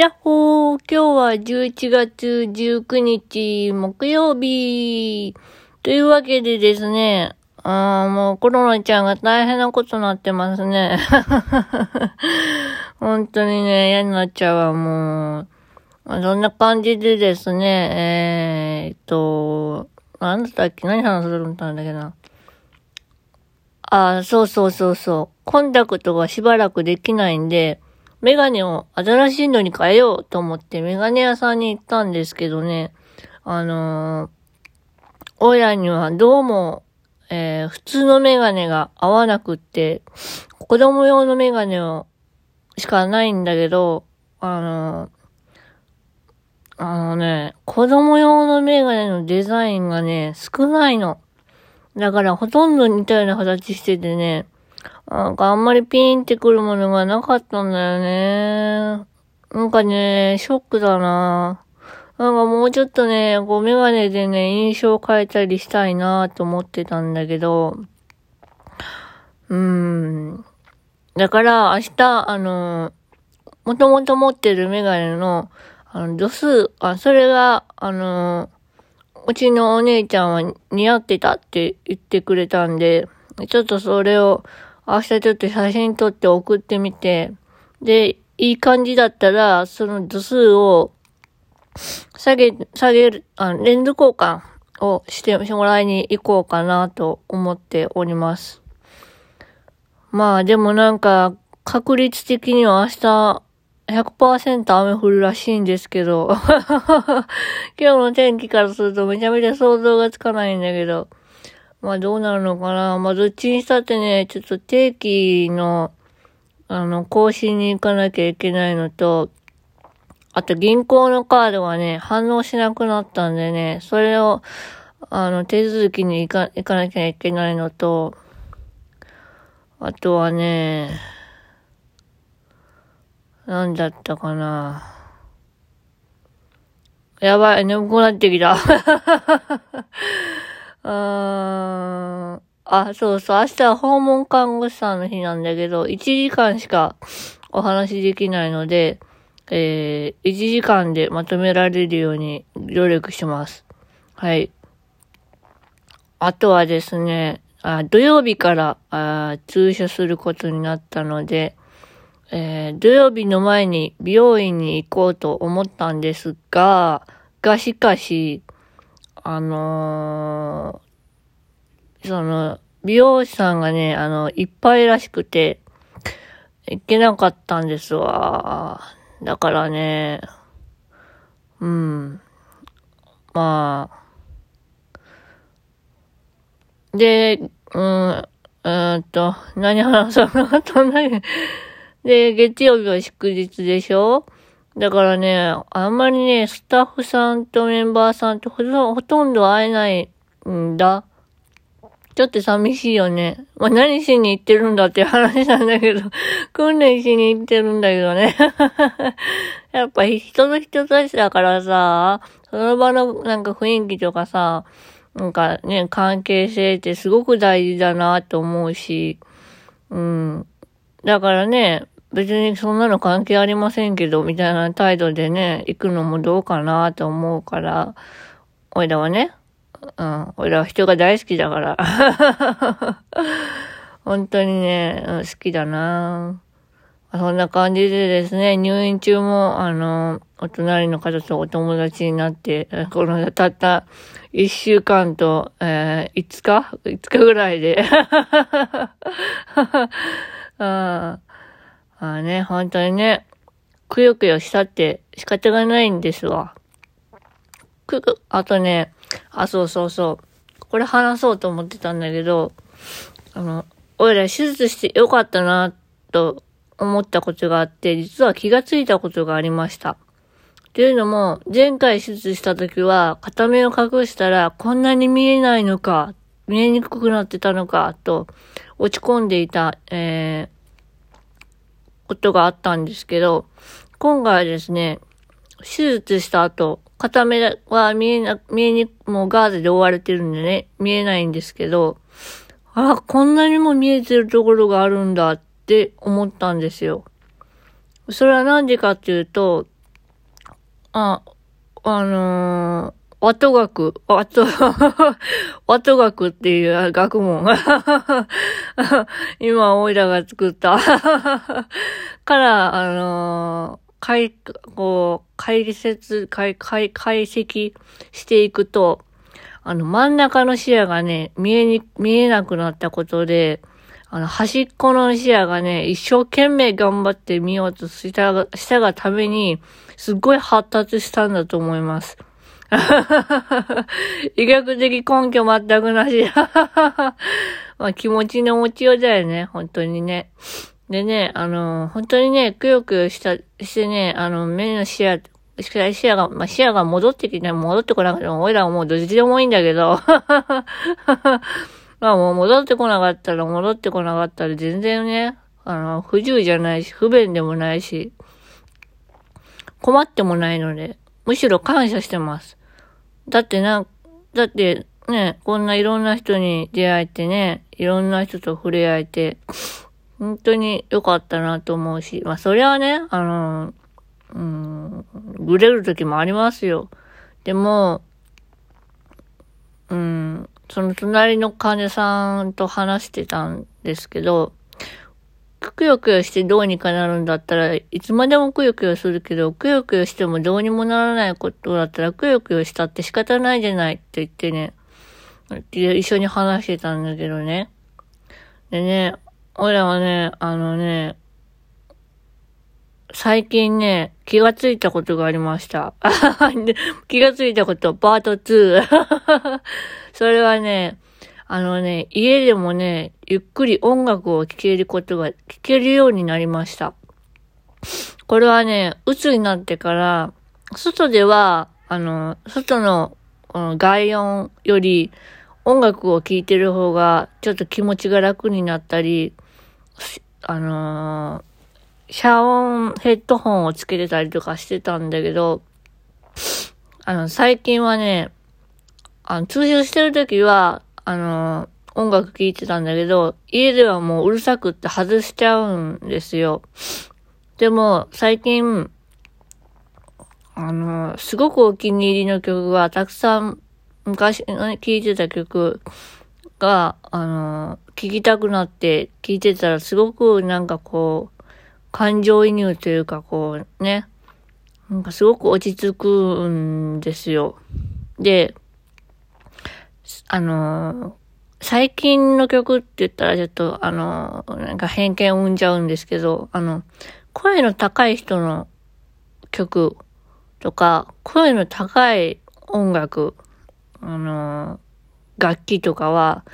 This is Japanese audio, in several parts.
やっほー今日は11月19日木曜日というわけでですね、あーもうコロナちゃんが大変なことになってますね。本当にね、嫌になっちゃうわ、もう。そんな感じでですね、えー、っと、なんだったっけ？何話するんだっけな。あ、そうそうそうそう。コンタクトがしばらくできないんで、メガネを新しいのに変えようと思ってメガネ屋さんに行ったんですけどね、あのー、親にはどうも、えー、普通のメガネが合わなくって、子供用のメガネをしかないんだけど、あのー、あのね、子供用のメガネのデザインがね、少ないの。だからほとんど似たような形しててね、なんかあんまりピーンってくるものがなかったんだよね。なんかね、ショックだな。なんかもうちょっとね、こうメガネでね、印象を変えたりしたいなと思ってたんだけど、うーん。だから明日、あの、もともと持ってるメガネの、あの、度数、あ、それが、あの、うちのお姉ちゃんは似合ってたって言ってくれたんで、ちょっとそれを明日ちょっと写真撮って送ってみて、で、いい感じだったら、その度数を下げ、下げる、あレンズ交換をしてもらいに行こうかなと思っております。まあでもなんか、確率的には明日100%雨降るらしいんですけど、今日の天気からするとめちゃめちゃ想像がつかないんだけど、まあどうなるのかな。まあどっちにしたってね、ちょっと定期の、あの、更新に行かなきゃいけないのと、あと銀行のカードがね、反応しなくなったんでね、それを、あの、手続きに行か、行かなきゃいけないのと、あとはね、なんだったかな。やばい、眠くなってきた。ああ、そうそう、明日は訪問看護師さんの日なんだけど、1時間しかお話しできないので、えー、1時間でまとめられるように努力します。はい。あとはですね、あ土曜日からあ通所することになったので、えー、土曜日の前に美容院に行こうと思ったんですが、がしかし、あのー、その、美容師さんがね、あの、いっぱいらしくて、行けなかったんですわ。だからね、うん。まあ。で、うん、えっと、何話さなかったんだけど。で、月曜日は祝日でしょ？だからね、あんまりね、スタッフさんとメンバーさんとほとんど会えないんだ。ちょっと寂しいよね。まあ、何しに行ってるんだって話なんだけど、訓練しに行ってるんだけどね。やっぱ人の人たちだからさ、その場のなんか雰囲気とかさ、なんかね、関係性ってすごく大事だなと思うし、うん。だからね、別にそんなの関係ありませんけど、みたいな態度でね、行くのもどうかなと思うから、おいらはね、うん、おいらは人が大好きだから。本当にね、好きだなそんな感じでですね、入院中も、あの、お隣の方とお友達になって、このたった一週間と、えー、5日 ?5 日ぐらいで。あ あね、本当にね、くよくよしたって仕方がないんですわ。く、あとね、あ、そうそうそう。これ話そうと思ってたんだけど、あの、おいら手術してよかったな、と思ったことがあって、実は気がついたことがありました。というのも、前回手術した時は、片目を隠したら、こんなに見えないのか、見えにくくなってたのか、と落ち込んでいた、えー、ことがあったんですけど、今回はですね、手術した後、片目は見えな、見えに、もうガーゼで覆われてるんでね、見えないんですけど、あ、こんなにも見えてるところがあるんだって思ったんですよ。それはなんでかっていうと、あ、あのー、ワト学、ワト、ワト学っていう学問。今、オイラが作った から、あのー、解、こう、解説、解、解、解析していくと、あの、真ん中の視野がね、見えに、見えなくなったことで、あの、端っこの視野がね、一生懸命頑張って見ようとしたが、したがために、すっごい発達したんだと思います。医学的根拠全くなし。まあ気持ちの持ちようだよね、本当にね。でね、あの、本当にね、くよくよした、してね、あの、目の視野、視野が、まあ、視野が戻ってきて、戻ってこなくても、俺らはもうどっちでもいいんだけど。まあもう戻ってこなかったら戻ってこなかったら全然ね、あの、不自由じゃないし、不便でもないし、困ってもないので、むしろ感謝してます。だってな、だってね、こんないろんな人に出会えてね、いろんな人と触れ合えて、本当に良かったなと思うし、まあそれはね、あの、うん、ぐれる時もありますよ。でも、うん、その隣の患者さんと話してたんですけど、くよくよしてどうにかなるんだったらいつまでもくよくよするけど、くよくよしてもどうにもならないことだったらくよくよしたって仕方ないじゃないって言ってね、一緒に話してたんだけどね。でね、俺はね、あのね、最近ね、気がついたことがありました。気がついたこと、パート2。それはね、あのね、家でもね、ゆっくり音楽を聴けることが、聴けるようになりました。これはね、鬱になってから、外では、あの、外のの外音より音楽を聴いてる方が、ちょっと気持ちが楽になったり、あのー遮音ヘッドホンをつけてたりとかしてたんだけど、あの、最近はね、あの、通常してる時は、あの、音楽聴いてたんだけど、家ではもううるさくって外しちゃうんですよ。でも、最近、あの、すごくお気に入りの曲がたくさん昔聴いてた曲が、あの、聴きたくなって聴いてたらすごくなんかこう、感情移入というか、こうね、なんかすごく落ち着くんですよ。で、あの最近の曲って言ったらちょっと、あのなんか偏見を生んじゃうんですけど、あの、声の高い人の曲とか、声の高い音楽、あの楽器とかは、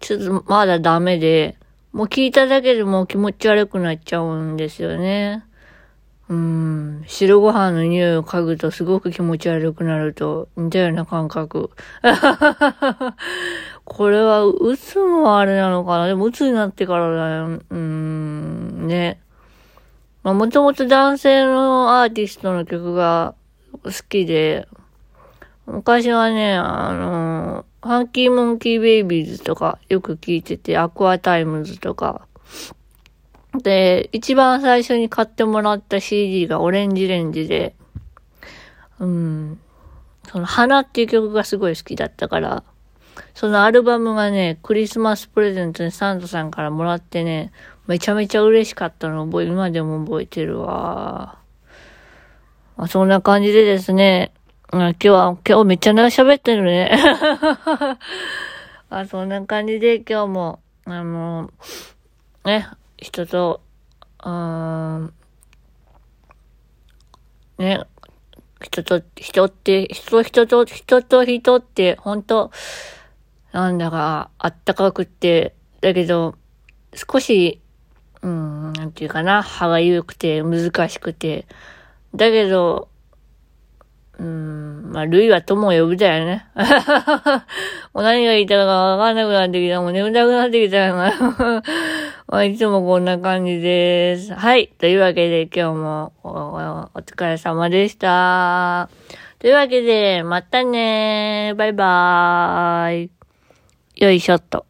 ちょっとまだダメで、もう聞いただけでも気持ち悪くなっちゃうんですよね。うん。白ご飯の匂いを嗅ぐとすごく気持ち悪くなると似たような感覚。これは、うつもあれなのかな？でも、うつになってからだよ。うーん、ね。まあ、もともと男性のアーティストの曲が好きで、昔はね、あの FUNKY MONKEY BABYS とかよく聞いてて、 Aqua Timez とか。で、一番最初に買ってもらった CD が ORANGE RANGE で、うん、その花っていう曲がすごい好きだったから、そのアルバムがね、クリスマスプレゼントにサンタさんからもらってね、めちゃめちゃ嬉しかったの覚え、今でも覚えてるわ。まあ、そんな感じでですね、今日は、今日めっちゃ長喋ってるね。あ、そんな感じで今日も、あの、ね、人と、うん、ね、人と、人って、人、人と、人と人って、ほんと、なんだか、あったかくって、だけど、少し、うん、なんていうかな、歯がゆくて、難しくて、だけど、うん、まあ、類は友を呼ぶだよね。もう何が言いたいかわかんなくなってきた。もう眠たくなってきたよな。まあ、いつもこんな感じです。はい。というわけで今日もおお疲れ様でした。というわけで、またねバイバーイ。よいしょっと。